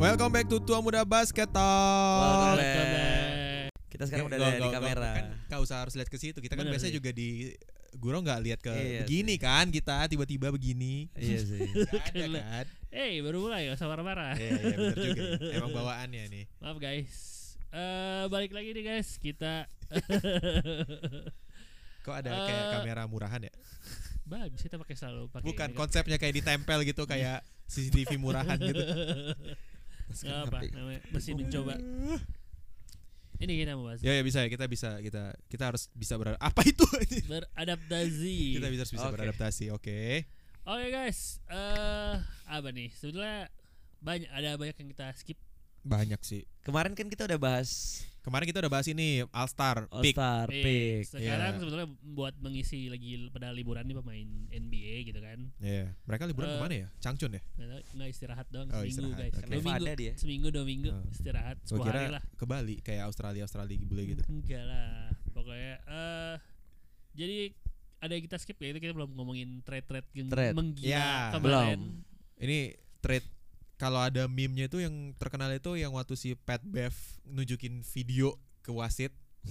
Welcome back to Tua Muda Basket Talk. Welcome back. Kita sekarang udah ada di kamera. Kan kau usah harus lihat ke situ. Kita kan Bener biasanya sih. juga di Guro nggak lihat ke Iya begini sih. kan kita tiba-tiba begini. Iya sih. Ada kan? Eh baru mulai gak usah marah-marah. Iya, iya benar juga. ya. Emang bawaannya nih. Maaf guys. Eh balik lagi nih guys kita Kok ada kayak Eh, kamera murahan ya? bagus kita pakai selalu pakai Bukan kan. konsepnya kayak ditempel gitu kayak CCTV murahan gitu. Nggak apa namanya masih mencoba. Ini kita mau bahas Ya ya bisa ya kita bisa kita kita harus bisa beradaptasi. Apa itu? beradaptasi. kita bisa harus bisa Oke. beradaptasi. Oke. Oke guys, eh apa nih? Sebetulnya banyak ada banyak yang kita skip. Banyak sih. Kemarin kan kita udah bahas Kemarin kita udah bahas ini All Star All Pick. Star Pick. Sekarang Iya. sebetulnya buat mengisi lagi pada liburan nih pemain NBA gitu kan. Iya. Mereka liburan Eh, ke mana ya? Changchun ya? Nggak tahu, Nggak istirahat doang Oh, seminggu istirahat, guys. oke. Dua minggu, ada dia. seminggu dua minggu Oh. istirahat sepuluh hari lah. ke Bali kayak Australia Australia boleh gitu. Enggak lah. Pokoknya eh jadi ada yang kita skip ya itu kita belum ngomongin trade-trade yang Trade. menggila Ya, kemarin. Ini trade kalau ada meme-nya itu yang terkenal itu yang waktu si Pat Bev nunjukin video ke wasit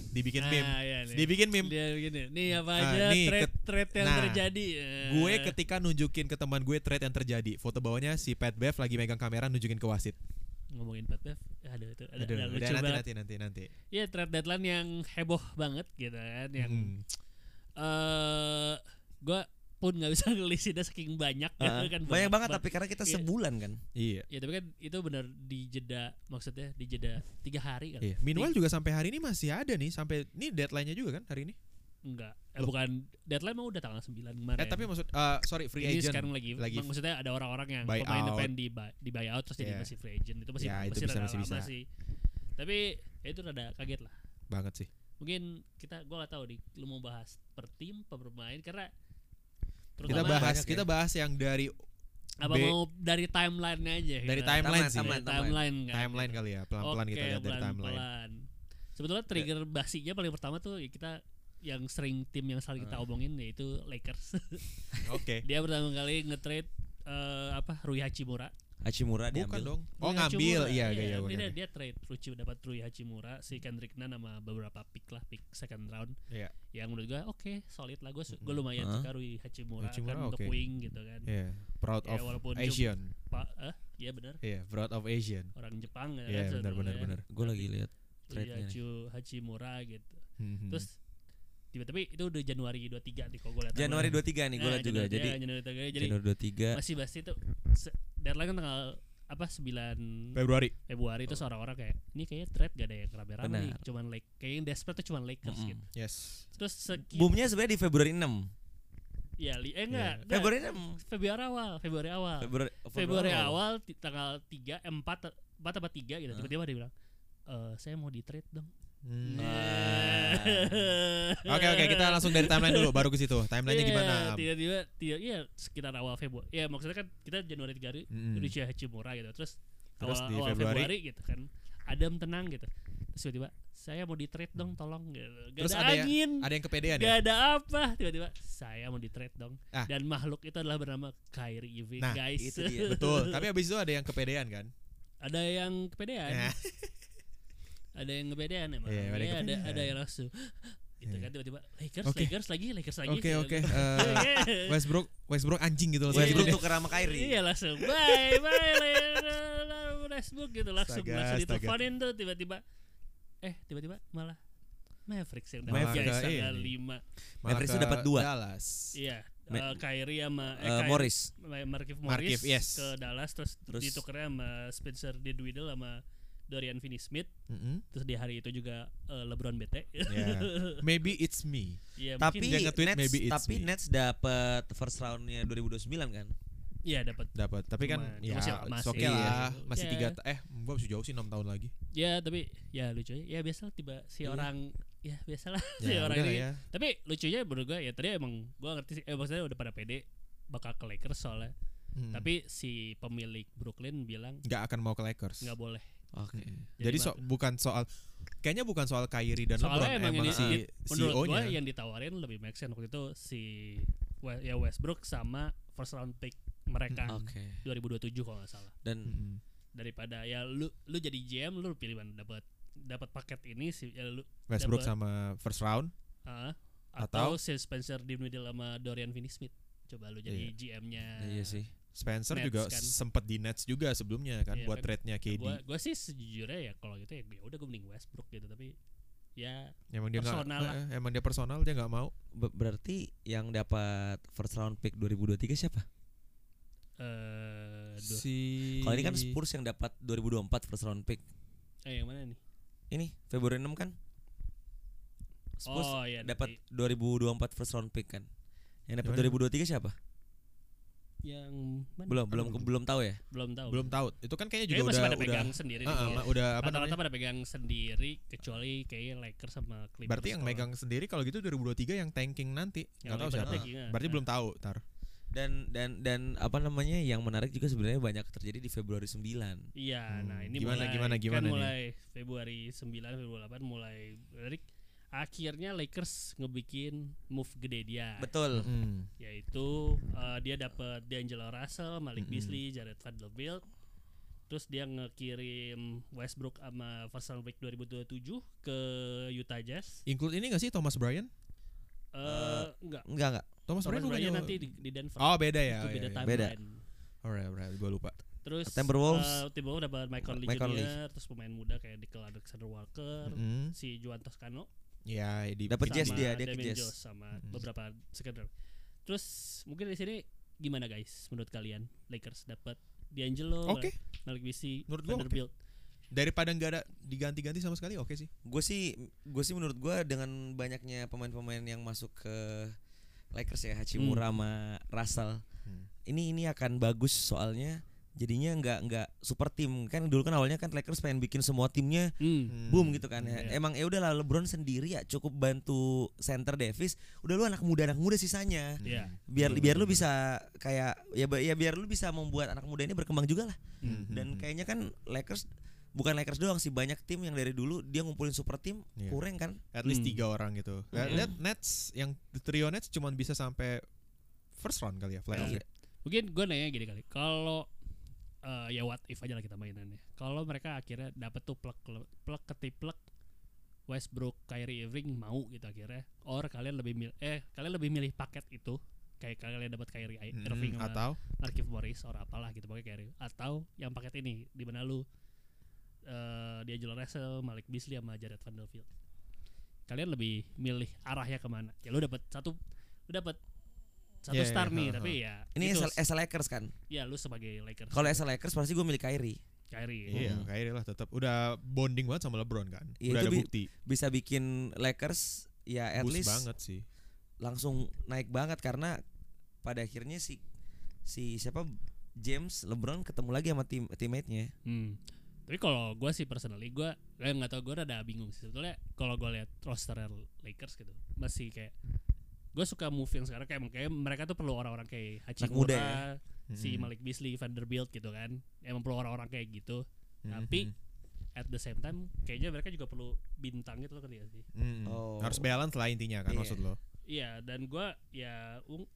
dibikin meme. Ah, iya, nih. Dibikin meme. Dia begini. Nih apa Ah, aja nih, trade ket- trade yang nah, terjadi. Eh, Gue ketika nunjukin ke teman gue trade yang terjadi, foto bawahnya si Pat Bev lagi megang kamera nunjukin ke wasit. ngomongin Pat Bev, ada itu ada, Aduh, ada udah lucu nanti nanti nanti nanti. Iya trade deadline yang heboh banget gitu kan yang Hmm. eh gua pun nggak bisa ngelisinnya saking banyak Ah, kan banyak banget tapi karena kita Iya. sebulan kan. Iya. ya tapi kan itu benar di jeda maksudnya di jeda tiga hari kan Iya. Meanwhile juga sampai hari ini masih ada nih sampai ini deadline-nya juga kan hari ini. enggak eh, Loh. bukan deadline mah udah tanggal 9 kemarin Eh tapi maksud eh, sorry free ini agent. sekarang lagi, lagi maksudnya ada orang-orang yang buy pemain out. depan di buy- di buyout terus jadi Iya. masih free agent itu masih Ya, itu masih bisa- rada masih bisa. sih tapi ya itu rada kaget lah banget sih. mungkin kita gua gak tahu di lu mau bahas per tim per pemain karena Kita bahas banyak ya. kita bahas yang dari apa B- mau dari timeline aja dari kita? timeline Timeline, sih. Timeline, timeline kan Timeline kali ya, pelan-pelan kita Oke, lihat dari timeline. pelan-pelan. sebetulnya trigger basinya paling pertama tuh ya kita yang sering tim yang selalu kita omongin yaitu Lakers Oke. dia pertama kali nge-trade eh, apa Rui Hachimura Hachimura Bukan diambil. dong. Oh ngambil, iya Iya, iya ini iya. dia, dia trade Ruci dapat Rui Hachimura si Kendrick Nunn sama beberapa pick lah pick second round Iya. yang menurut gue oke solid lah gue gue lumayan Hah? suka Rui Hachimura, Hachimura kan untuk oke. wing gitu kan Iya. Proud Ya, of walaupun Asian. pak eh iya benar Iya, proud of Asian. orang Jepang ya Iya, kan benar benar sebenarnya. benar. Gue lagi lihat Rui trade-nya. Hachimura gitu Hmm, terus tiba-tiba itu udah Januari 23 nih kalau gue lihat Januari 23 nih gue Nah, lihat juga. Januari- Jadi ya, Januari 23. jadi Januari 23 masih pasti tuh se- deadline kan tanggal apa 9 Februari. Februari itu orang-orang kayak ini kayaknya trade gak ada yang rame-rame nih cuman like kayak yang desperate tuh cuman Lakers Mm-mm. gitu Yes. terus seki boomnya sebenarnya di Februari 6. ya li eh enggak, Iya. enggak. Februari 6. Februari awal Februari awal Februari Februari awal ti- tanggal 3 eh, 4 4 apa 3 gitu tiba-tiba dia bilang eh saya mau di trade dong Hmm. Oke oke kita langsung dari timeline dulu baru ke situ. Timelinenya Iya, gimana? Tiba-tiba tiba iya sekitar awal Februari. Ya maksudnya kan kita Januari 3 hari Mm-mm. Ricci Hachimura gitu. Terus, Hmm. Terus awal, di awal Februari? Februari? gitu kan. Adem tenang gitu. Terus tiba-tiba saya mau di trade dong tolong gitu. Gak Terus ada, ada yang- angin. Ada yang kepedean ya? Gak ada apa tiba-tiba saya mau di trade dong. Ah. Dan makhluk itu adalah bernama Kyrie Irving Nah, guys. itu dia. Betul. Tapi abis itu ada yang kepedean kan? ada yang kepedean. Nah, Ada yang kepedean emang. Iya, ada yang Iya, ada ada yang langsung gitu Iya. kan tiba-tiba Lakers Oke. Lakers lagi Lakers lagi. Oke oke. eh, Westbrook Westbrook anjing gitu langsung. Westbrook gitu deh. tuker sama Kyrie. Iya langsung bye bye Westbrook gitu langsung Astaga, langsung diteleponin tuh tiba-tiba eh tiba-tiba malah Mavericks yang dapat guys. 5 Malah Mavericks tuh dapat dua. Dallas. iya eh, Kyrie sama eh, Kyrie- Morris. Ma- Markif Morris Markieff, yes. ke Dallas terus, Terus- ditukernya sama Spencer Dinwiddie sama Dorian Finney-Smith Mm-mm. terus di hari itu juga eh, LeBron bete Yeah. Maybe it's me. Iya, Tapi nge-tweet, Nets, maybe it's tapi me. Nets dapat first roundnya 2029 kan? iya dapat Dapat. Tapi kan Cuma- ya masih lama oke sih. lah. Iya. Masih Ya. tiga ta- eh gua masih jauh sih 6 tahun lagi. ya tapi ya lucu ya ya biasa tiba si Iya. orang ya biasalah si Ya, orang udah lah ini ya. Tapi lucunya menurut gue ya tadi emang gue ngerti sih, eh maksudnya udah pada pede bakal ke Lakers soalnya. Hmm. Tapi si pemilik Brooklyn bilang nggak akan mau ke Lakers. nggak boleh. Oke. Hmm. Jadi Jadi, so- bukan soal kayaknya bukan soal Kyrie dan Soalnya LeBron emang, emang, yang si menurut CEO-nya. yang ditawarin lebih make sense waktu itu si ya Westbrook sama first round pick mereka Hmm. Oke. 2027 kalau nggak salah. Dan Mm-mm. daripada ya lu lu jadi GM lu pilih mana dapat dapat paket ini sih ya lu Westbrook Dapat. sama first round. ah, Atau- atau, si Spencer Dinwiddie sama Dorian Finney-Smith coba lu jadi GM-nya iya sih Spencer Nets juga kan. sempet di Nets juga sebelumnya kan Iya buat kan. trade-nya KD. gua gua sih sejujurnya ya kalau gitu ya ya udah gue mending Westbrook gitu tapi ya emang dia personal lah. eh, emang dia personal dia nggak mau. Be- berarti yang dapat first round pick 2023 siapa eh duh. Si kalau ini kan Spurs yang dapat 2024 first round pick eh yang mana nih ini Februari 6 kan Spurs oh iya dapat nanti. 2024 first round pick kan yang dapat Gimana? 2023 siapa yang mana? belum belum Aduh. belum tahu ya belum tahu belum tahu. Itu kan kayaknya Kayaknya juga masih udah pada udah pegang sendiri nih. ah, udah apa Rata-rata namanya? pada pegang sendiri kecuali kayaknya Lakers sama Clippers. Berarti yang megang sendiri kalau gitu 2023 yang tanking nanti. Nggak tahu siapa. tanking, ah. Berarti Nah. belum tahu, tar. dan dan dan apa namanya yang menarik juga sebenarnya banyak terjadi di Februari 9 Iya, Hmm, nah ini gimana, mulai, gimana, gimana kan nih? mulai Februari 9, Februari 8 mulai menarik. Akhirnya Lakers ngebikin move gede dia, betul Mm. yaitu uh, dia dapat D'Angelo Russell, Malik Mm-mm. Beasley, Jared Vanderbilt. Terus dia ngekirim Westbrook sama first round pick 2027 ke Utah Jazz. Include ini gak sih Thomas Bryan? Eh enggak. enggak enggak Thomas, Thomas Bryan bukannya Bryant nanti di, di Denver. Oh, beda ya. itu Oh, beda iya, iya. Beda. Alright, alright, gua lupa. Terus Timberwolves. eh, Timberwolves dapat Michael Lee Michael Lee. Jr. terus pemain muda kayak Nickel Alexander Walker, Mm. si Juan Toscano, Ya, di Dapat sama Jazz dia, dia ke Jazz. Sama Mm. beberapa secondary. Terus mungkin di sini gimana guys menurut kalian Lakers dapat D'Angelo, Oke. Malik Beasley, Menurut gua. Vanderbilt. Daripada nggak ada diganti-ganti sama sekali, oke sih. gue sih gue sih menurut gue dengan banyaknya pemain-pemain yang masuk ke Lakers ya Hachimura sama Russell Hmm. ini ini akan bagus soalnya jadinya nggak nggak super tim kan dulu kan awalnya kan Lakers pengen bikin semua timnya Hmm. boom gitu kan ya. Iya. emang ya udahlah LeBron sendiri ya cukup bantu center Davis udah lu anak muda anak muda sisanya Iya. biar biar lu bisa kayak ya ya biar lu bisa membuat anak muda ini berkembang juga lah Hmm, dan hmm, kayaknya kan Lakers bukan Lakers doang sih banyak tim yang dari dulu dia ngumpulin super tim Iya. kurang kan at least Hmm. tiga orang gitu. Hmm. Lihat Nets yang trio Nets cuma bisa sampai first round kali ya playoff. Ya. Mungkin gue nanya gini kali. Kalau eh, ya what if aja lah kita mainannya. Kalau mereka akhirnya dapat tuh plug plug ketiplek Westbrook, Kyrie Irving mau gitu akhirnya. Or kalian lebih milih eh kalian lebih milih paket itu kayak kalian dapat Kyrie Mm, Irving sama atau Markieff Morris or apalah gitu pakai Kyrie atau yang paket ini di mana lu eh D'Angelo Russell, Malik Beasley sama Jared Vanderbilt. Kalian lebih milih arahnya ke mana? Ya lu dapat satu lu dapat satu Iya, iya, star nih, ha, tapi ya ini itu, SL, SL Lakers kan ya lu sebagai Lakers. kalau SL Lakers pasti gue milih Kyrie Kyrie. Iya, Hmm. Kyrie lah tetap udah bonding banget sama LeBron kan. Iya, udah ada bi- bukti. bisa bikin Lakers ya at Boost least banget sih. langsung naik banget karena pada akhirnya si si siapa James LeBron ketemu lagi sama tim teammate-nya Hmm. Tapi kalau gue sih personally gue eh, nggak tau gue rada bingung sih sebetulnya kalau gue lihat roster Lakers gitu masih kayak gue suka move yang sekarang kayak kayak mereka tuh perlu orang-orang kayak Hachimura, ya. si Mm-mm. Malik Beasley, Vanderbilt gitu kan emang perlu orang-orang kayak gitu Mm-mm. tapi at the same time kayaknya mereka juga perlu bintang gitu loh kan ya sih Mm-mm. Oh. harus balance lah intinya kan Iya. maksud lo. iya dan gue ya ung-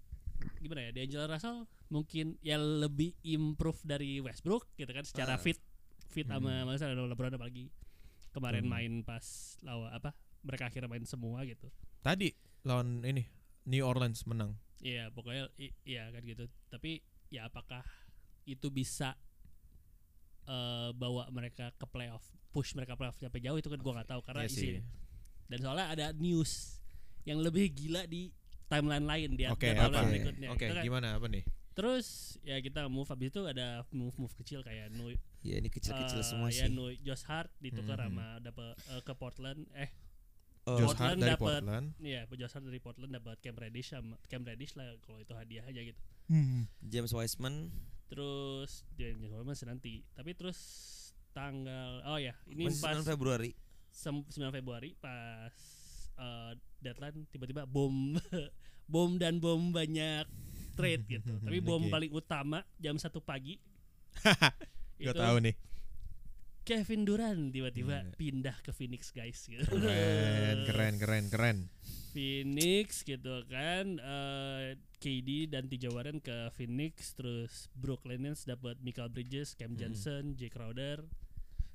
gimana ya D'Angelo Russell mungkin ya lebih improve dari Westbrook gitu kan secara Ah. fit fit sama Hmm. masa ada LeBron apalagi kemarin Hmm. main pas lawa apa mereka akhirnya main semua gitu Tadi lawan ini New Orleans menang. Iya pokoknya iya kan gitu tapi ya apakah itu bisa eh, bawa mereka ke playoff push mereka playoff sampai jauh itu kan gua nggak tahu karena Iya isi sih. dan soalnya ada news yang lebih gila di timeline lain di Oke, di apa? timeline berikutnya Oke, Itu kan- gimana apa nih? terus ya kita move habis itu ada move move kecil kayak nu ya ini kecil-kecil eh, semua ya sih nu Josh Hart ditukar Mhm. sama dapat eh, ke Portland eh Oh, Josh Hart Portland dari dapet- Portland. ya Josh Hart dari Portland dapat Cam Reddish sama Cam Reddish lah kalau itu hadiah aja gitu. James Wiseman. Terus dia yang masih nanti. Tapi terus tanggal oh ya ini masih pas 9 Februari. sem- 9 Februari pas eh, deadline tiba-tiba bom bom dan bom banyak trade gitu. Tapi bom Oke. paling utama jam satu pagi. Gak tahu nih. Kevin Durant tiba-tiba Iya. pindah ke Phoenix guys gitu Keren, keren, keren, keren. Phoenix gitu kan eh, KD dan T.J. Warren ke Phoenix terus Brooklyn Nets dapat Michael Bridges, Cam Mm. Johnson, Jay Crowder.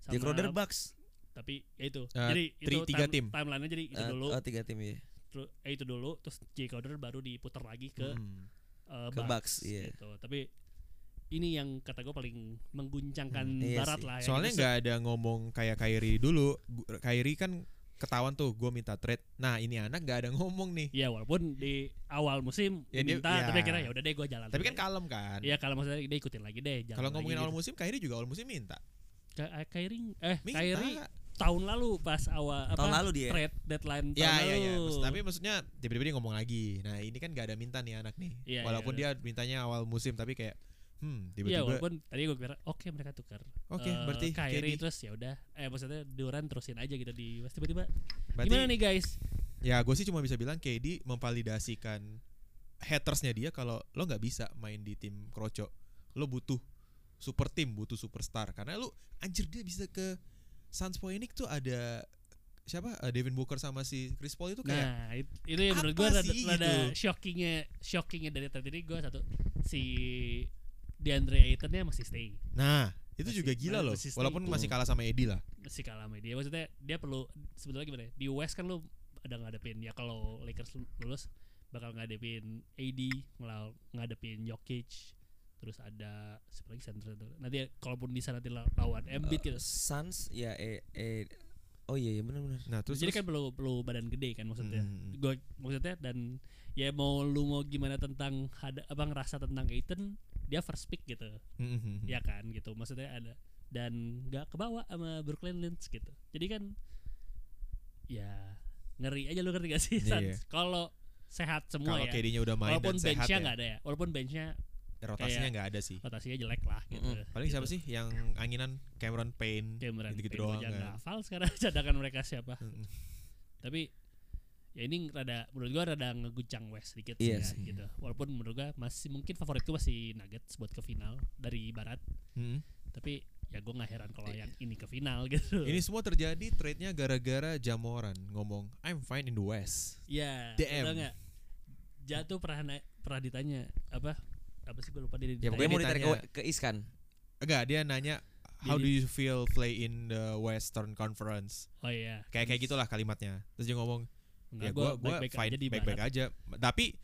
Sama- Crowder Bucks. tapi ya itu. Eh, jadi tri- itu tiga time- tim. Timeline-nya jadi itu Eh, dulu. Oh, tiga tim ya. Terus eh, itu dulu terus Jay Crowder baru diputar lagi ke Hmm. eh, Ke Bucks, iya. gitu. Tapi ini yang kata gue paling mengguncangkan Hmm, iya barat sih. lah. yang Soalnya bisa- nggak ada ngomong kayak Kyrie dulu. Kyrie kan ketahuan tuh gue minta trade. Nah ini anak nggak ada ngomong nih. Ya walaupun di awal musim Ya, dia- minta ya. tapi akhirnya ya udah deh gue jalan. Tapi kan kalem kan. Iya kalau maksudnya dia ikutin lagi deh. Kalau lagi ngomongin gitu. awal musim, Kyrie juga awal musim minta. Ka- eh, Kyrie eh Minta. Kyrie tahun lalu pas awal apa Tahun lalu dia. trade deadline tahun Ya lalu. ya ya. Maksud- Tapi maksudnya tiba-tiba dia ngomong lagi. Nah ini kan gak ada minta nih anak nih. Iya, Walaupun iya. dia mintanya awal musim tapi kayak Iya hmm tiba-tiba. walaupun tadi gue kira oke mereka tukar. Oke Eh, berarti Kyrie KD. terus ya udah eh maksudnya Durant terusin aja gitu di tiba-tiba. Berarti Gimana nih guys? ya gue sih cuma bisa bilang KD memvalidasikan hatersnya dia kalau lo nggak bisa main di tim kroco. Lo butuh super tim, butuh superstar karena lo anjir dia bisa ke Suns Phoenix tuh ada siapa Eh, Devin Booker sama si Chris Paul itu kayak Nah, it- itu yang menurut gue rada, sih rada gitu? shockingnya shockingnya dari tadi ini gue satu si DeAndre Aytonnya masih stay. Nah itu Masih- juga gila loh. masih walaupun masih kalah sama Eddie lah. Masih kalah sama dia maksudnya dia perlu sebetulnya gimana ya di West kan lu ada ngadepin ya kalau Lakers lulus bakal ngadepin AD ngadepin Jokic terus ada siapa lagi center nanti kalaupun di sana nanti la- lawan Embiid gitu. Eh, Suns ya eh, eh oh iya iya benar benar. nah terus jadi kan perlu perlu badan gede kan maksudnya. Mm. gue maksudnya dan ya mau lu mau gimana tentang ada apa ngerasa tentang Aiton dia first pick gitu Mm-hmm. ya kan gitu maksudnya ada dan nggak kebawa sama Brooklyn Nets gitu jadi kan ya ngeri aja lu ngerti gak sih iya. kalau sehat semua kalau ya KD-nya udah main walaupun dan sehat benchnya ya, nggak ada ya walaupun benchnya rotasinya kayak- nggak ada sih rotasinya jelek lah gitu Mm-mm. paling siapa Gitu. sih yang anginan Cameron Payne Cameron gitu-gitu Payne doang aja kan. nggak hafal sekarang cadangan mereka siapa Mm-mm. tapi ya ini rada menurut gua rada ngeguncang West sedikit Iya sih, sih. ya, gitu walaupun menurut gua masih mungkin favoritku masih Nuggets buat ke final dari barat Mm-mm. tapi ya gua nggak heran kalau yang ini ke final gitu Ini semua terjadi trade-nya gara-gara Jamoran ngomong I'm fine in the West. ya DM. tau nggak jatuh pernah na- pernah ditanya apa apa sih gua lupa dia Ya, ditanya. Dia mau ditarik ke, ditanya- ke East kan? Enggak, dia nanya how do you feel play in the Western Conference? oh iya Kayak kayak gitulah kalimatnya. Terus dia ngomong, Ya fine aja di baik-baik barat. aja. Tapi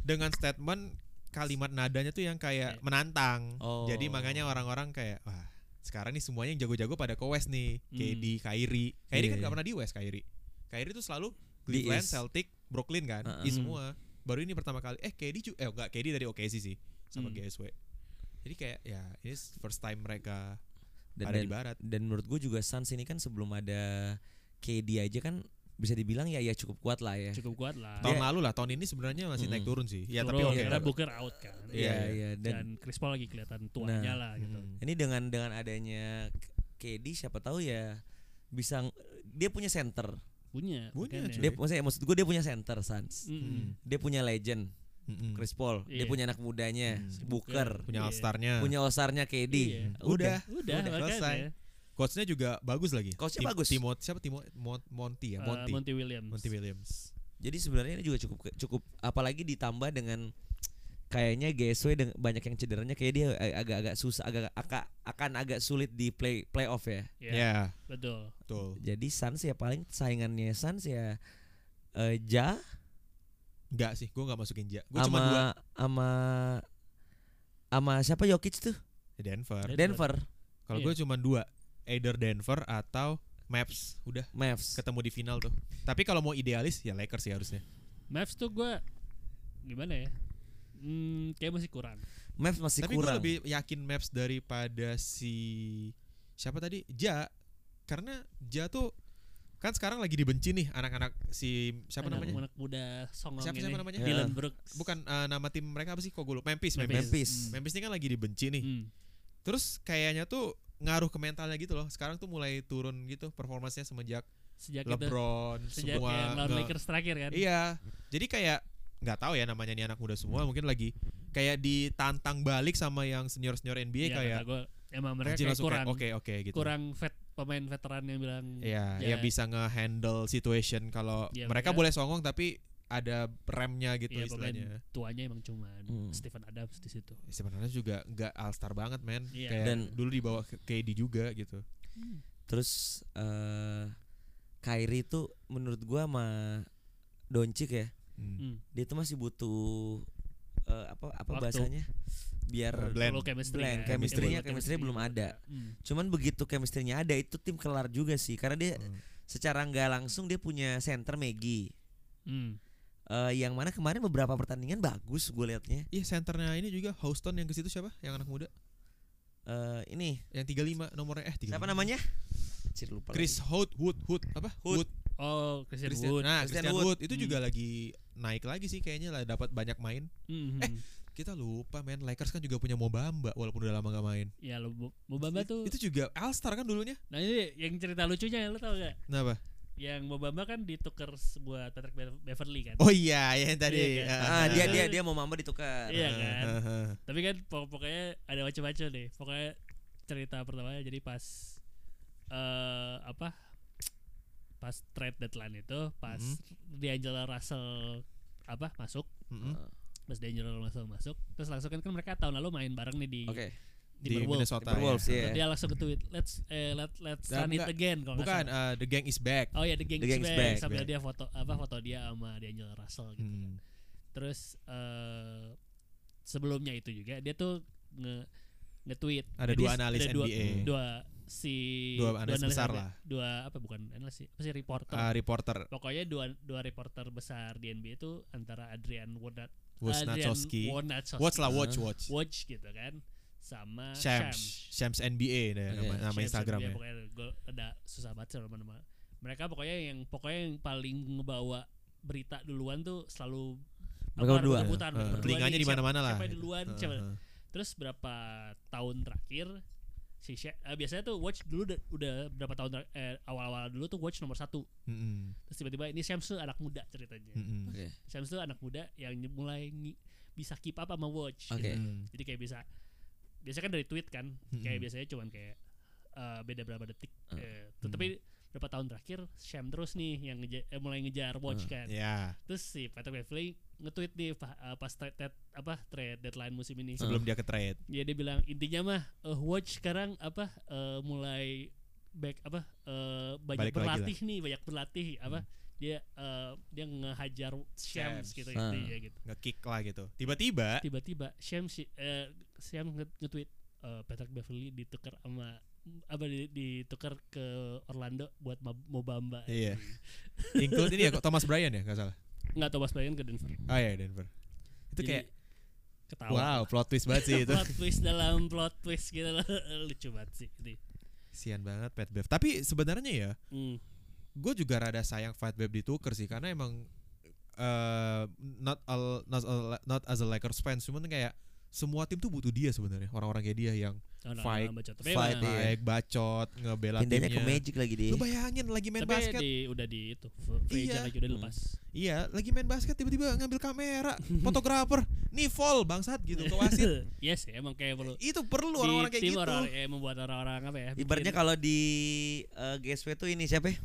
dengan statement kalimat nadanya tuh yang kayak Iya. menantang. Oh. Jadi makanya orang-orang kayak wah, sekarang nih semuanya yang jago-jago pada ke West nih. Hmm. KD, Kyrie. Kyrie Iya, kan iya. gak pernah di West Kyrie. Kyrie tuh selalu Di Cleveland. Celtic, Brooklyn kan, Uh-uh. East Hmm. semua. Baru ini pertama kali eh KD juga eh enggak KD dari OKC sih sama Hmm. GSW. Jadi kayak ya ini first time mereka Dan, ada dan, di barat. dan menurut gue juga Suns ini kan sebelum ada KD aja kan bisa dibilang ya ya cukup kuat lah ya. cukup kuat lah Tahun Dia- lalu lah, tahun ini sebenarnya masih naik Mm-mm. turun sih. Ya Turun, tapi oke. karena. Booker out kan Iya, Iya iya. iya dan, dan Chris Paul lagi kelihatan tuanya Nah, lah gitu Mm. ini dengan dengan adanya KD siapa tahu ya bisa dia punya center. punya Punya. Dia maksudnya maksud gue dia punya center Suns. Mm. Dia punya legend Mm-mm. Chris Paul. Dia Iya. punya anak mudanya Hmm. Si Booker. punya Iya. all star-nya. Punya osarnya KD. Iya. Udah. udah, Udah, makanya. selesai. Coachnya juga bagus lagi. Coachnya Tim- bagus. Timo, siapa Timo Mon- Monty ya, Eh, Monty. Monty Williams Monty Williams. Jadi sebenarnya ini juga cukup cukup apalagi ditambah dengan kayaknya GSW dengan banyak yang cederanya kayak dia ag- agak-agak susah agak agak akan agak sulit di play playoff ya. ya Ya, betul betul. Jadi Suns ya paling saingannya Suns ya eh, Ja Enggak sih, gua nggak masukin Ja. Gua cuma dua. sama sama siapa Jokic tuh? Denver. Denver. Denver, Kalau Iya. gue cuma dua, either Denver atau Maps. Udah Mavs. ketemu di final tuh. Tapi kalau mau idealis ya Lakers sih harusnya. Mavs tuh gue gimana ya hmm, kayak masih kurang Mavs masih Tapi gue kurang. lebih yakin Maps daripada si siapa tadi? Ja. Karena Ja tuh kan sekarang lagi dibenci nih anak-anak si siapa Anak- namanya? anak muda songong Siapa- ini siapa namanya? Dylan Ya. Brooks Bukan eh, nama tim mereka apa sih? Kok gue lupa. Memphis, Memphis. Memphis. Memphis. Hmm. Memphis ini kan lagi dibenci nih. Hmm. Terus kayaknya tuh ngaruh ke mentalnya gitu loh. Sekarang tuh mulai turun gitu performansnya semenjak sejak itu LeBron sejak semua yang lawan Lakers terakhir kan Iya. Jadi kayak nggak tahu ya namanya nih anak muda semua mungkin lagi kayak ditantang balik sama yang senior-senior NBA Iya, kayak gua, emang mereka kayak kurang oke oke gitu. kurang vet pemain veteran yang bilang Iya, Ya. ya bisa nge-handle situation kalau Iya, mereka mereka- boleh songong tapi ada remnya gitu Iya, istilahnya. tuanya emang cuman Hmm. Stephen Adams di situ. Sebenarnya juga nggak all star banget men. Iya. Kayak Dan- dulu dibawa ke KD juga gitu. Terus eh Kyrie tuh menurut gua sama Doncic ya, Hmm. Hmm. dia tuh masih butuh eh, apa apa Waktu. bahasanya? Biar blend. Chemistry Blend. Chemistry-nya- Perlu chemistry belum ada. Hmm. cuman begitu chemistry-nya ada itu tim kelar juga sih karena dia Hmm. secara nggak langsung dia punya center Maggie. Hmm. Eh, yang mana kemarin beberapa pertandingan bagus gue liatnya. Iya senternya ini juga Houston yang ke situ siapa? Yang anak muda? Eh, ini Yang 35 nomornya eh 35. siapa namanya? Cir lupa Chris lagi. Hood Wood Hood apa? Hood. Oh, Christian, Christian, Wood. nah Christian Christian Wood. Wood. itu juga lagi naik lagi sih kayaknya lah dapat banyak main. Hmm. Eh, Kita lupa men, Lakers kan juga punya Mobamba walaupun udah lama gak main. ya lo Mobamba tuh. Itu juga All Star kan dulunya. Nah ini yang cerita lucunya lo tau gak? Kenapa? Yang Mobamba kan ditukar buat Patrick Be- Beverly kan. Oh iya, yang tadi. Iya kan? Ah, dia dia dia mau mamba ditukar. Iya kan. kan. Tapi kan pok- pokoknya ada macam-macam deh. Pokoknya cerita pertamanya jadi pas eh apa? Pas trade deadline itu, pas Mhm. D'Angelo Russell apa masuk, Mm-mm. pas D'Angelo Russell masuk, terus langsung kan kan mereka tahun lalu main bareng nih di Oke. Di Timberwolves. Minnesota. Timberwolves, ya. iya. Dia langsung ke-tweet, let's eh, let let's Nah, run it again kalau nggak Bukan, uh, The Gang is back. Oh ya The Gang, The is Gang is Back. Back. sambil Back. dia foto apa foto dia sama D'Angelo Russell gitu. Hmm. Terus eh sebelumnya itu juga dia tuh nge nge-tweet. Ada Jadi dua analis ada dua, NBA. Dua si Dua analis besar NBA, lah. Dua apa bukan analis sih? Apa sih reporter. Uh, reporter Pokoknya dua dua reporter besar di NBA itu antara Adrian Wojnarowski. Wojnarowski. Watch lah, watch, watch. Watch gitu kan. Sama Shams, Shams. Shams NBA deh Oke. nama, nama Shams Instagramnya. NBA, pokoknya gue ada susah banget sih nama-nama. Mereka pokoknya yang pokoknya yang paling ngebawa berita duluan tuh selalu Mereka berdua. rebutan, Uh, berdua telinganya di mana-mana lah. Siapa yang duluan, Uh, siapa- uh. Terus berapa tahun terakhir si Sha- eh, biasanya tuh watch dulu udah, udah berapa tahun eh, awal-awal dulu tuh watch nomor satu. Mm-mm. Terus tiba-tiba ini Shams tuh anak muda ceritanya. Mm-mm. Oke. Shams tuh anak muda yang mulai bisa keep up sama watch. Oke. gitu. Mm. Jadi kayak bisa biasanya kan dari tweet kan, kayak Mm-mm. biasanya cuman kayak eh, beda berapa detik. Uh, eh, mm. Tapi berapa tahun terakhir Sham terus nih yang ngeja- eh, mulai ngejar watch Uh, kan. Ya, Terus si Patrick Beverly nge-tweet nih pa- eh, pas trade, trade- apa trade deadline musim ini. sebelum dia ke trade. Ya dia bilang intinya mah eh, watch sekarang apa eh, mulai back apa eh, banyak Balik berlatih nih, banyak berlatih apa dia eh, dia ngehajar Shams Shams. gitu Ah. intinya gitu. Nge-kick lah gitu. Tiba-tiba Tiba-tiba Shams eh, Shams nge- nge-tweet eh, Patrick Beverly ditukar sama apa di- ditukar ke Orlando buat Mab- Mobamba. Iya. include ini ya kok Thomas Bryan ya, nggak salah. Nggak Thomas Bryant ke Denver. Oh iya Denver. Itu Jadi, kayak ketawa. wow, plot twist banget sih itu. plot twist dalam plot twist gitu loh. lucu banget sih. Ini. Sian banget Pat Bev. Tapi sebenarnya ya, Hmm. gue juga rada sayang Pat Bev ditukar sih karena emang eh not all, not all- not as a Lakers fans cuman kayak semua tim tuh butuh dia sebenarnya orang-orang kayak dia yang Oh, Fight- nah, bacot. Fight, Iya. baik bacot ngebela Pindahnya ke timnya. Magic lagi dia. Lu bayangin lagi main tapi basket. di, udah di itu free Iya. lagi udah Hmm. lepas. Iya, lagi main basket tiba-tiba ngambil kamera, fotografer, nih fall bangsat gitu ke wasit. yes, emang kayak perlu Itu perlu orang-orang kayak gitu. orang eh, membuat orang-orang apa ya? Ibaratnya kalau di eh, GSW tuh ini siapa ya?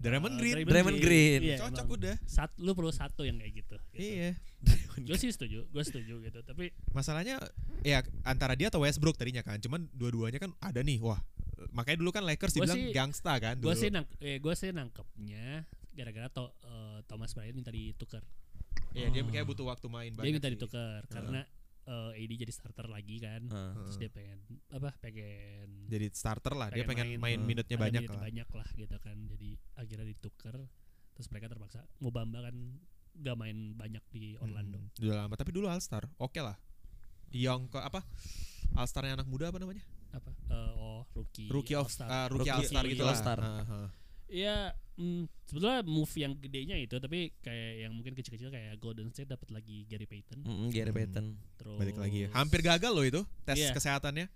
Draymond Eh, Green. Draymond Green. Iya, Cocok emang. udah. Sat, lu perlu satu yang kayak gitu. gitu. Iya. Gue sih setuju, gue setuju gitu. Tapi Masalahnya ya antara dia atau Westbrook tadinya kan, cuman dua-duanya kan ada nih. Wah, makanya dulu kan Lakers Gua dibilang sih- gangsta kan gue dulu. sih nang, eh, gue sih nangkepnya gara-gara to, eh, Thomas Bryant minta ditukar. Iya, dia kayak butuh waktu main banyak. Dia minta sih. ditukar karena eh, AD jadi starter lagi kan. Heeh. Terus dia pengen apa? Pengen Jadi starter lah, dia pengen main, Hmm. minutnya ada banyak minute lah. banyak lah gitu kan. Jadi akhirnya ditukar. Terus mereka terpaksa mau Bamba kan gak main banyak di Orlando. Hmm, udah lama, tapi dulu All Star. Oke lah. Yang ke apa? All Starnya anak muda apa namanya? Apa? Eh, oh, rookie. Rookie of All-Star. uh, Rookie, Rookie- All Star gitu lah. All-Star. Ah, ah. Iya, mm, sebetulnya move yang gedenya itu tapi kayak yang mungkin kecil-kecil kayak Golden State dapat lagi Gary Payton. Mm, Gary Hmm. Payton. Terus Balik lagi ya. Hampir gagal loh itu tes Iya. kesehatannya.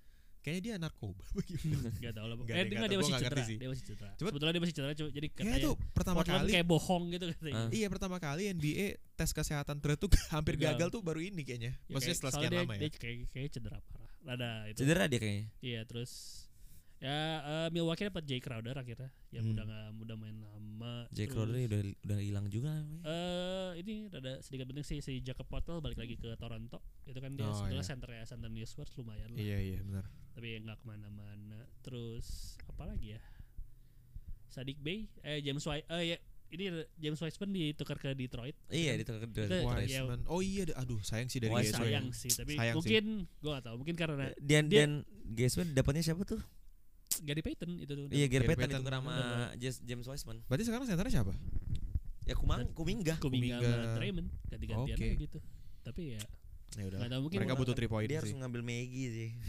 Kayaknya dia narkoba bagaimana. Gak tau lah. Nggak eh, ada, dia, masih cedera. Dia masih cedera. Coba- Sebetulnya dia masih cedera, jadi Kayaknya katanya tuh pertama Portland kali kayak bohong gitu katanya. Ah. Iya pertama kali NBA tes kesehatan terus tuh hampir Gagal. gagal tuh baru ini kayaknya. Ya, Maksudnya kayak- setelah sekian dia, lama ya. Dia kayak, kayak cedera parah. Rada itu. Cedera dia kayaknya. Iya, terus Ya eh, Milwaukee dapat Jay Crowder akhirnya yang Hmm. udah nggak udah main lama. Jay Terus, Crowder udah udah hilang juga namanya. Eh ini ada sedikit penting sih si Jacob Poeltl balik lagi ke Toronto. Itu kan dia Oh, sebetulnya iya. center ya Antonio Spurs lumayan lah. Iya iya benar. Tapi ya nggak ke mana-mana. Terus apa lagi ya? Sadik Bey, eh James White, eh ya ini James Wiseman ditukar ke Detroit. Iya di tengah Itu- kedua. ya- Wiseman. Oh iya, aduh sayang sih dari Wise GSW. sayang sih, tapi Sayang sih. mungkin gua gak tahu, mungkin karena Dan dia- dan Gasman dapatnya siapa tuh? Gary Payton itu tuh. Iya Gary Gary Payton Payton. itu sama James Wiseman. Berarti sekarang senternya siapa? Ya Kumang, Kuminga. Kuminga Kuminga. sama Draymond ganti-gantian Oke. gitu. Tapi ya Ya udah. tahu mungkin Mereka butuh 3 point Dia sih. harus ngambil Maggie sih.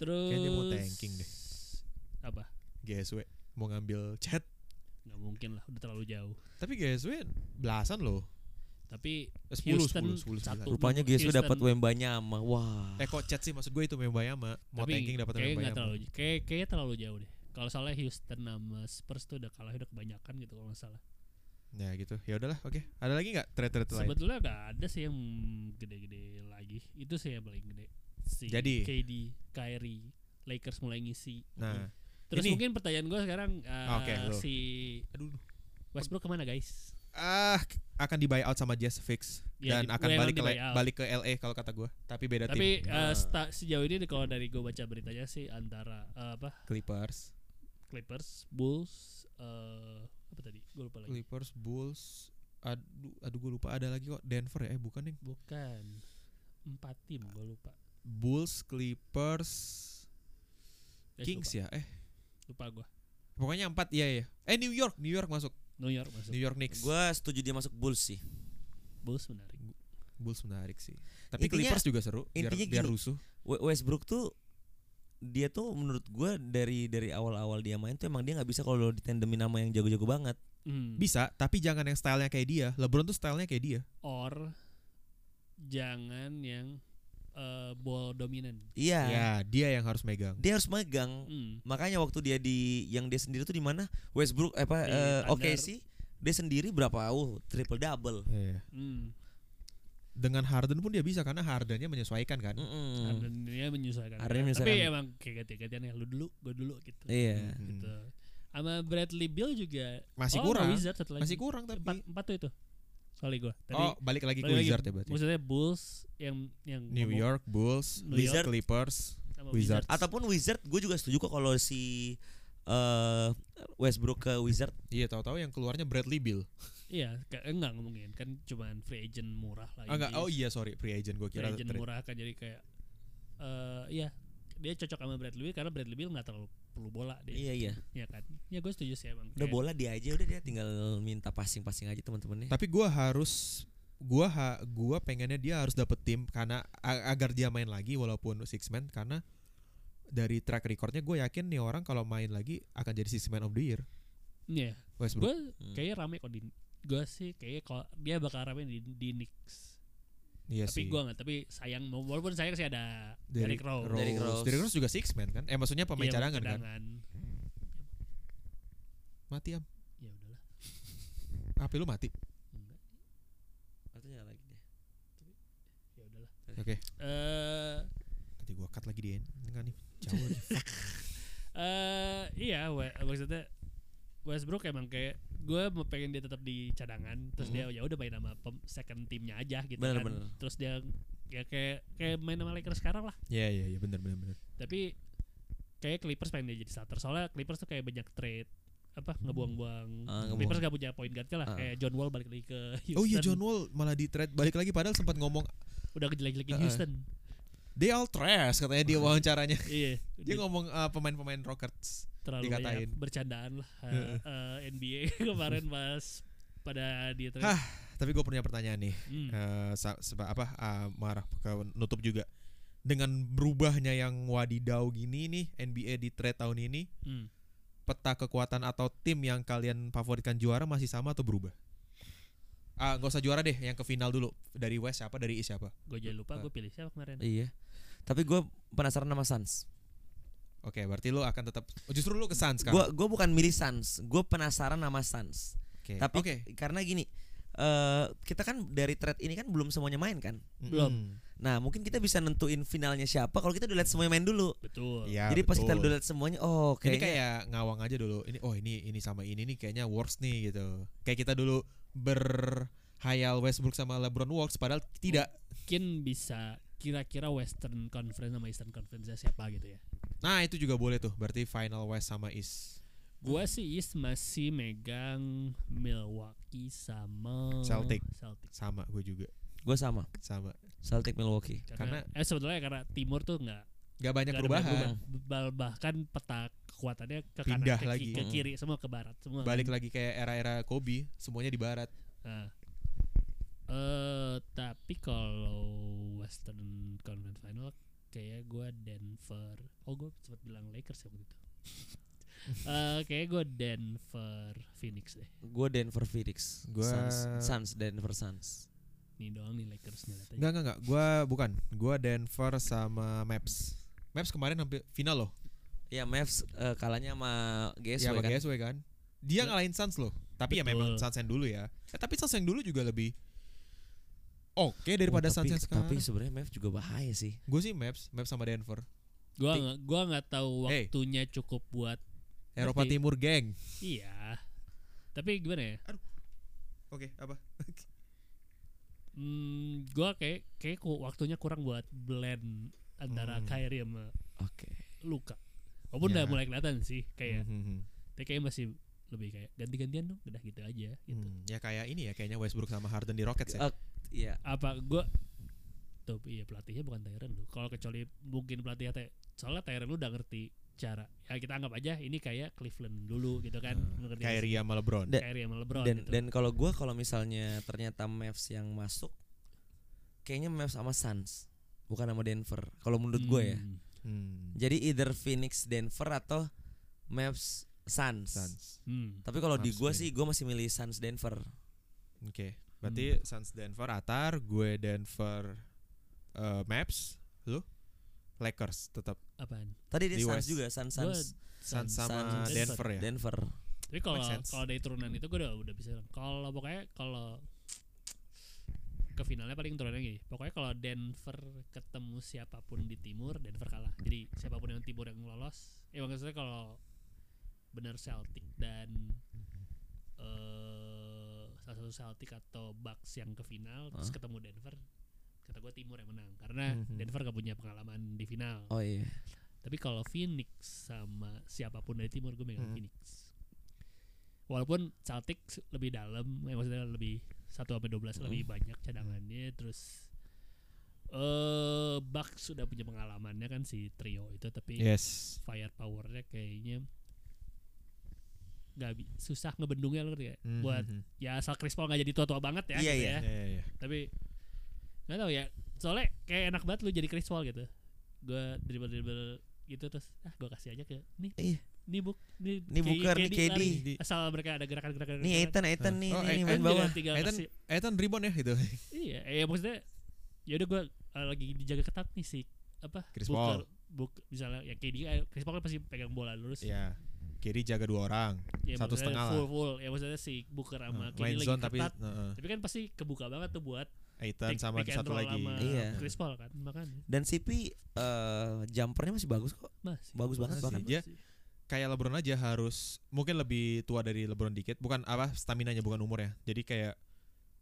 terus Kayaknya dia mau tanking deh. Apa? GSW mau ngambil chat. Nggak mungkin lah, udah terlalu jauh. Tapi GSW belasan loh. Tapi Eh, 10, Houston 10, 10, satu. Rupanya GSW dapat Wembanya sama. Wah. Eh kok chat sih maksud gue itu Membayama. Mau tapi tanking dapat Membayama. terlalu kayak kayak terlalu jauh deh. Kalau salah Houston sama Spurs tuh udah kalah udah kebanyakan gitu kalau nggak salah. Ya gitu. Ya udahlah, oke. Ada lagi nggak trade-trade lain? Sebetulnya nggak ada sih yang gede-gede lagi. Itu sih yang paling gede. Si Jadi- KD, Kyrie, Lakers mulai ngisi. Nah, Terus ini- mungkin pertanyaan gue sekarang uh, Oke, lo. si aduh. Westbrook ke mana guys? Ah, akan di buyout sama Jazz fix Ya, dan di- akan balik ke balik ke LA kalau kata gue. Tapi beda Tapi tim. uh, Ah. sta- sejauh ini kalau dari gue baca beritanya sih antara uh, apa Clippers, Clippers, Bulls, uh, apa tadi? Gue lupa lagi. Clippers, Bulls, aduh, aduh gue lupa ada lagi kok Denver ya, eh bukan nih. Bukan empat tim gue lupa. Bulls, Clippers, Kings ya, eh Lupa, lupa gue. pokoknya empat iya ya. Eh New York, New York masuk, New York masuk. New York Knicks. Gua setuju dia masuk Bulls sih. Bulls menarik. Bulls menarik sih. Tapi Intinya- Clippers juga seru, biar, intinya biar gini. rusuh. We- Westbrook tuh dia tuh menurut gua dari dari awal-awal dia main tuh emang dia nggak bisa kalau ditandemin sama yang jago-jago banget. Hmm. Bisa, tapi jangan yang stylenya kayak dia. LeBron tuh stylenya kayak dia. Or jangan yang uh, ball dominan. Iya. Ya, dia yang harus megang. Dia harus megang. Hmm. Makanya waktu dia di yang dia sendiri tuh di mana? Westbrook apa eh, Thunder. oke sih. Dia sendiri berapa? Oh, triple double. Iya. Hmm. Dengan Harden pun dia bisa karena Hardennya menyesuaikan kan. Mm-mm. Harden dia menyesuaikan. Harden Tapi menyesuaikan. emang kayak ganti-gantian ya lu dulu, gue dulu gitu. Iya. Hmm. Gitu. Sama Bradley Bill juga Masih oh, kurang. lagi. Masih kurang tapi. empat, empat tuh itu. Kali gue. Tadi oh, balik lagi ke lagi, Wizard ya berarti. Maksudnya Bulls yang yang New ngomong York Bulls, New York. Clippers. sama Wizards. Ataupun Wizard, gue juga setuju kok kalau si eh Westbrook ke Wizard. Iya, tahu-tahu yang keluarnya Bradley Bill. Iya, kayak enggak ngomongin kan cuman free agent murah lah. Ah, enggak. Oh iya, sorry, free agent gue free kira. agent trade. murah kan jadi kayak eh iya dia cocok sama Bradley Beal karena Bradley Beal nggak terlalu perlu bola dia. Iya iya. Iya kan? Ya gue setuju sih emang. Udah bola dia aja udah dia tinggal minta passing-passing aja teman-temannya. Tapi gua harus gua ha, gua pengennya dia harus dapet tim karena a- agar dia main lagi walaupun six man karena dari track recordnya gue yakin nih orang kalau main lagi akan jadi six man of the year Iya. Westbrook. Gue kayaknya rame kok di gue sih kayaknya kalau dia bakal rame di, di Knicks. Iya tapi gue nggak. Tapi sayang walaupun sayang sih ada Derrick Derrick Rose. Rose. Derrick Rose. Derrick Rose juga six man kan? Eh maksudnya pemain Iya, cadangan kan? cadangan. Mati am. Ya udahlah. HP lu mati. Enggak. Artinya lagi dia. Ya udahlah. Oke. Eh Nanti gua cut lagi di enggak nih. Jauh eh iya, we- maksudnya Westbrook emang kayak gue mau pengen dia tetap di cadangan terus dia ya udah main sama pem- second timnya aja gitu Bener, kan bener. terus dia ya kayak kayak main sama Lakers sekarang lah Iya iya iya benar benar benar. tapi kayak Clippers pengen dia jadi starter soalnya Clippers tuh kayak banyak trade apa ngebuang-buang Ah, ngebuang. Clippers gak punya point guardnya lah Ah. kayak John Wall balik lagi ke Houston Oh iya John Wall malah di trade balik lagi padahal sempat ngomong udah kejelek-jelekin Ah. Houston they all trash katanya dia wawancaranya. iya Dia ngomong uh, pemain-pemain Rockets. Terlalu dikatain. banyak bercandaan lah uh, Heeh. uh, NBA kemarin pas pada di trade Hah, Tapi gue punya pertanyaan nih. Hmm. Eh, sa- seba- apa uh, marah ke nutup juga. Dengan berubahnya yang wadidau gini nih NBA di trade tahun ini, Hmm. peta kekuatan atau tim yang kalian favoritkan juara masih sama atau berubah? Ah, gak usah juara deh, yang ke final dulu. Dari West siapa, dari East siapa? gue jadi lupa Ah. gue pilih siapa kemarin Iya. Tapi gue penasaran sama Suns. Oke, berarti lu akan tetap oh, justru lu ke Suns kan? Gue gue bukan milih Suns. Gue penasaran sama Suns. Oke. Tapi Oke. karena gini, eh kita kan dari trade ini kan belum semuanya main kan. belum. Nah, mungkin kita bisa nentuin finalnya siapa kalau kita udah lihat semuanya main dulu. Betul. Iya, Jadi pas kita betul. udah lihat semuanya, oh ini kayaknya kayak ngawang aja dulu. Ini oh ini ini sama ini nih kayaknya works nih gitu. Kayak kita dulu berhayal Westbrook sama LeBron works padahal tidak. Mungkin bisa kira-kira Western Conference sama Eastern Conference siapa gitu ya. Nah, itu juga boleh tuh. Berarti final West sama East. Gua sih East masih megang Milwaukee sama Celtic. Celtic. Sama gue juga. gue sama Sama. Celtic Milwaukee. Karena, eh sebetulnya karena Timur tuh nggak Gak banyak nggak perubahan. banyak perubahan. Bal- bahkan peta kekuatannya ke Pindah kanan, ke, lagi. ke kiri, semua ke barat, semua. Balik kan. lagi kayak era-era Kobe, semuanya di barat. Nah. Eh tapi kalau Western Conference Final kayak gua Denver. Oh gue sempat bilang Lakers ya waktu itu. Eh kayak gue Denver Phoenix deh. Gue Denver Phoenix. Gua- Suns, Suns Denver Suns. Ini doang nih Lakers nih. Enggak enggak enggak. Gua bukan. Gua Denver sama Maps. Maps kemarin hampir final loh. Ya Mavs eh, kalahnya sama GSW ya sama kan. GSW kan. Dia Be- ngalahin Suns loh. Tapi ya Betul. memang Suns yang dulu ya. Eh, tapi Suns yang dulu juga lebih oke daripada Oh, tapi, sekarang. tapi sebenarnya Mavs juga bahaya sih. Gue sih Maps, Maps sama Denver. Gua nggak gua nggak tahu Hey. waktunya cukup buat Eropa. Timur geng. iya. Tapi gimana ya? Oke, apa? Hmm, gua kayak kayak waktunya kurang buat blend antara Hmm. Kyrie sama Oke. Luka. Walaupun Ya. udah mulai kelihatan sih kayak Hmm, hmm, hmm. tapi kayak masih lebih kayak ganti-gantian dong, udah gitu aja gitu. Hmm, ya kayak ini ya kayaknya Westbrook sama Harden di Rockets ya. Eh, Iya. Apa gua tuh iya pelatihnya bukan Tyron lu. Kalau kecuali mungkin pelatihnya Ty- soalnya Tyron lu udah ngerti cara. Ya kita anggap aja ini kayak Cleveland dulu gitu kan. Hmm, nggak Kyrie sama LeBron. Kyrie sama LeBron Dan gitu. dan kalau gua kalau misalnya ternyata Mavs yang masuk kayaknya Mavs sama Suns bukan sama Denver. Kalau menurut gue ya. Hmm, Hmm, Jadi either Phoenix Denver atau Mavs Suns. Suns. hmm. Tapi kalau di gue sih gue masih milih Suns Denver. Oke. Berarti Suns Denver Atar, gue Denver eh, Maps, lu Lakers tetap Apaan? Tadi dia Di Suns West. juga Suns Suns Suns sama Suns, Denver ya. Denver. Tapi kalau kalau dari turunan itu gue udah udah bisa. Kalau pokoknya kalau ke finalnya paling turunannya gini. Pokoknya kalau Denver ketemu siapa pun di timur, Denver kalah. Jadi siapa pun yang timur yang lolos, ya maksudnya kalau benar Celtic dan eh salah satu Celtic atau Bucks yang ke final terus Hah? ketemu Denver, kata gue timur yang menang karena Mhm. Denver gak punya pengalaman di final. Oh iya. Tapi kalau Phoenix sama siapa pun dari timur gue megang Hmm. Phoenix. Walaupun Celtic lebih dalam, ya maksudnya lebih 1 sampai 12 Hmm. lebih banyak cadangannya terus eh Bucks sudah punya pengalamannya kan si trio itu tapi Yes. firepowernya kayaknya nggak bi- susah ngebendungnya loh ya Hmm, buat hmm, ya asal Chris Paul nggak jadi tua-tua banget ya Iya, gitu iya. ya Ya, ya, ya. tapi nggak tahu ya soalnya kayak enak banget lu jadi Chris Paul gitu gue dribble dribble gitu terus ah gue kasih aja ke nih Iya. nih buk nih, Nih Booker, nih KD. asal mereka ada gerakan-gerakan Nih Ethan Ethan nih Oh, nih eh, main eh, bawah. Ethan- Ethan rebound ya itu. iya eh maksudnya ya udah gue lagi dijaga ketat nih si apa Chris Booker Book misalnya ya KD eh, Chris Paul kan pasti pegang bola lurus Iya. Kiri jaga dua orang. ya, satu setengah lah. full full ya maksudnya si Booker sama Nah, main lagi zone tapi ketat heeh. tapi kan pasti kebuka banget tuh buat pick- sama pick satu lagi. sama Iya. Chris Paul kan makanya Dan CP eh jumpernya masih bagus kok. masih Bagus banget Masih. bahkan. Dia kayak LeBron aja harus mungkin lebih tua dari LeBron dikit, bukan apa stamina nya bukan umur ya. Jadi kayak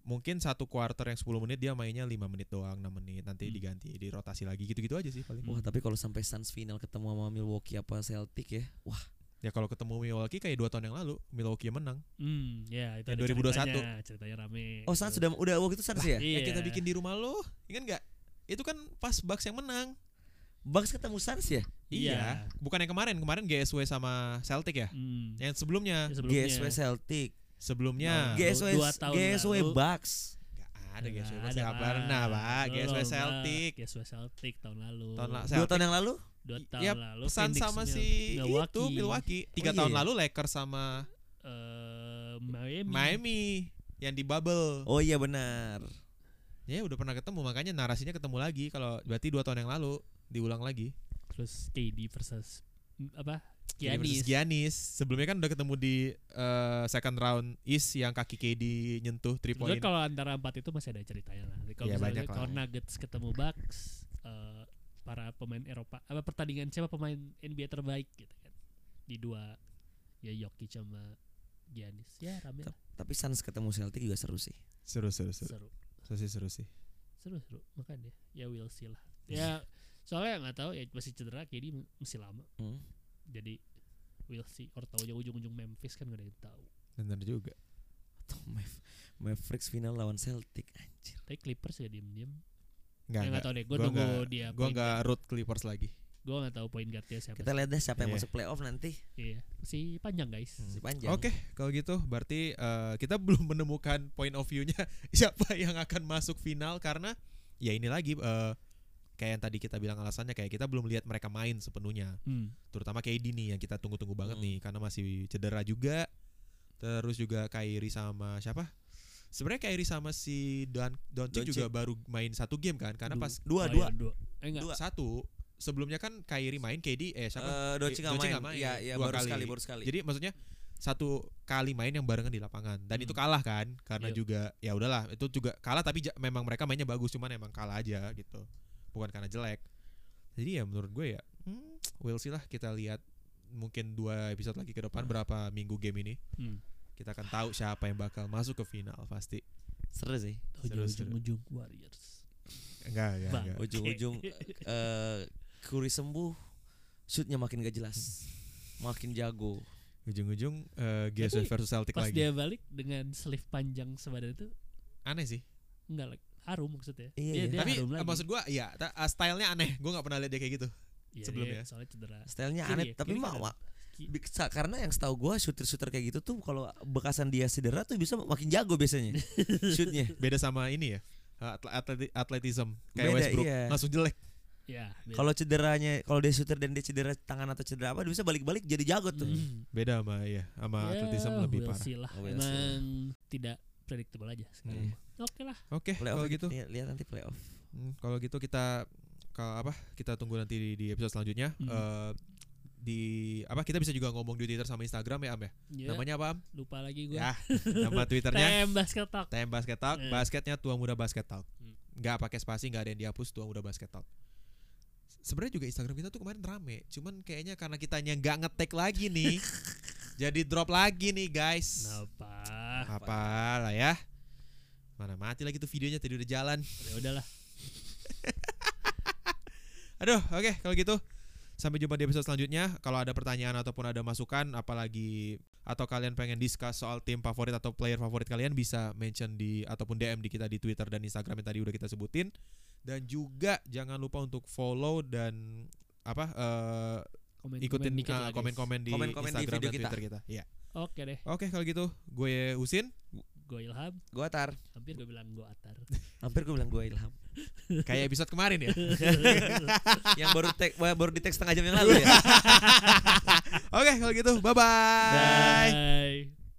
mungkin satu quarter yang 10 menit dia mainnya 5 menit doang, 6 menit, nanti Hmm. diganti, dirotasi lagi gitu-gitu aja sih paling. Wah, tapi kalau sampai Suns final ketemu sama Milwaukee apa Celtic ya. Wah, Ya kalau ketemu Milwaukee kayak dua tahun yang lalu, Milwaukee menang. Hmm, ya itu Yang ada 2021. ceritanya, ceritanya rame. oh Suns sudah udah waktu itu Suns ya? Iya. Yang kita bikin di rumah lo, ingat nggak? Itu kan pas Bucks yang menang. Bucks ketemu Suns ya? Iya. Bukan yang kemarin, kemarin GSW sama Celtic ya. Hmm. Yang sebelumnya, Ya, sebelumnya. GSW Celtic. sebelumnya. Nah, GSW dua tahun GSW lalu. Bucks. Ada GSW, Bucks Pak. pernah, Pak. GSW. Celtic. GSW Celtic tahun lalu. Tahun la- Dua tahun yang lalu? Dua tahun ya, lalu. Pesan Phoenix sama si Milwaukee. itu Milwaukee. Tiga Oh, tahun iya. lalu Lakers sama Eh, Miami. Miami yang di bubble. Oh iya benar. Ya udah pernah ketemu makanya narasinya ketemu lagi kalau berarti dua tahun yang lalu diulang lagi. Terus KD versus apa? Giannis. Giannis. Sebelumnya kan udah ketemu di eh, second round East yang kaki KD nyentuh 3 point. Kalau antara empat itu masih ada ceritanya lah. Kalau Iya, misalnya kalau Nuggets ketemu Bucks, eh, para pemain Eropa, apa pertandingan siapa pemain NBA terbaik gitu kan di dua ya Jokic sama Giannis ya rame lah. Tapi Suns ketemu Celtic juga seru sih. Seru seru seru. seru Seru sih seru sih. seru seru makanya ya we'll see lah ya soalnya nggak tahu ya masih cedera KD masih lama Hmm. jadi we'll see or tahu ujung-ujung Memphis kan gak ada yang tahu Bener juga. Atau Mav- Mavericks final lawan Celtic anjir. tapi Clippers ya diem-diem Enggak enggak. nggak tahu deh gue Gua tunggu nggak- dia Gua enggak root Clippers lagi. gue nggak tahu point guardnya siapa Kita lihat deh siapa yang Iya. masuk playoff nanti. iya masih panjang guys Hmm. Si panjang. Oke, kalau gitu berarti eh, kita belum menemukan point of view-nya siapa yang akan masuk final karena ya ini lagi eh, kayak yang tadi kita bilang alasannya kayak kita belum lihat mereka main sepenuhnya. Hmm. Terutama KD nih yang kita tunggu-tunggu banget Hmm. nih karena masih cedera juga. Terus juga Kyrie sama siapa? Sebenarnya Kyrie sama si Don Doncic Doncic. juga baru main satu game kan karena Du- pas Dua, Oh, dua. iya, dua. Eh enggak. Dua. satu sebelumnya kan Kyrie main KD eh siapa? Eh, Doncic nggak main. main. Iya, iya Dua baru kali. sekali, baru sekali. Jadi maksudnya satu kali main yang barengan di lapangan dan Hmm. itu kalah kan karena Iya. juga ya udahlah itu juga kalah tapi memang mereka mainnya bagus cuman emang kalah aja gitu bukan karena jelek jadi ya menurut gue ya hmm, we'll see lah kita lihat mungkin dua episode lagi ke depan berapa minggu game ini Hmm. Kita akan tahu siapa yang bakal masuk ke final pasti seru sih. Ujung-ujung Warriors. enggak ya enggak Ujung-ujung eh Curry sembuh, shootnya makin gak jelas. Makin jago. ujung-ujung eh, GSW Tapi versus Celtic Pas lagi dia balik dengan sleeve panjang sebadan itu aneh sih enggak like, harum maksudnya. Iya, Dia- iya. dia tapi harum lagi. maksud gue ya ta- stylenya aneh gue nggak pernah lihat dia kayak gitu Iya, sebelumnya. dia soalnya cedera. Stylenya Kiri aneh, ya? tapi Kiri mah kanan? wa- bi- sa- karena yang setahu gua shooter-shooter kayak gitu tuh kalau bekasan dia cedera tuh bisa makin jago biasanya shootnya. beda sama ini ya atlet atleti- atletism kayak Beda, Westbrook iya. langsung jelek Ya. Kalau cederanya, kalau dia shooter dan dia cedera tangan atau cedera apa, dia bisa balik-balik jadi jago tuh. Hmm. beda sama ya sama Ya, atletism lebih we'll parah see lah. Oh, we'll see Emang tidak predictable aja sekarang. Hmm. Oke lah. oke Playoff kalau gitu lihat, lihat nanti playoff. Hmm, kalau gitu kita kalau apa kita tunggu nanti di, di episode selanjutnya Hmm. Eh, di apa kita bisa juga ngomong di Twitter sama Instagram ya Am ya Ya, namanya apa Am lupa lagi gue. ya nama Twitternya TM Basket Talk. TM Basket Talk Eh. basketnya tua muda basket talk Hmm. nggak pakai spasi nggak ada yang dihapus tua muda basket talk sebenarnya juga Instagram kita tuh kemarin rame cuman kayaknya karena kitanya nggak ngetek lagi nih jadi drop lagi nih guys Kenapa? apa lah ya mana mati lagi tuh videonya tadi udah jalan Ya udahlah. aduh oke kalau gitu sampai jumpa di episode selanjutnya kalau ada pertanyaan ataupun ada masukan apalagi atau kalian pengen discuss soal tim favorit atau player favorit kalian bisa mention di ataupun DM di kita di Twitter dan Instagram yang tadi udah kita sebutin dan juga jangan lupa untuk follow dan apa eh, Komen, ikutin dikit ah, lah, guys. komen-komen di Komen-komen di Instagram video dan kita. Twitter kita. Iya. Oke deh. Oke kalau gitu gue Husin Gue Ilham. Gua Atar, Hampir gue bilang gue Atar. hampir gua bilang gua Ilham. Kayak episode kemarin ya. yang baru tag baru di tag setengah jam yang lalu ya. Oke kalau gitu bye bye. Bye.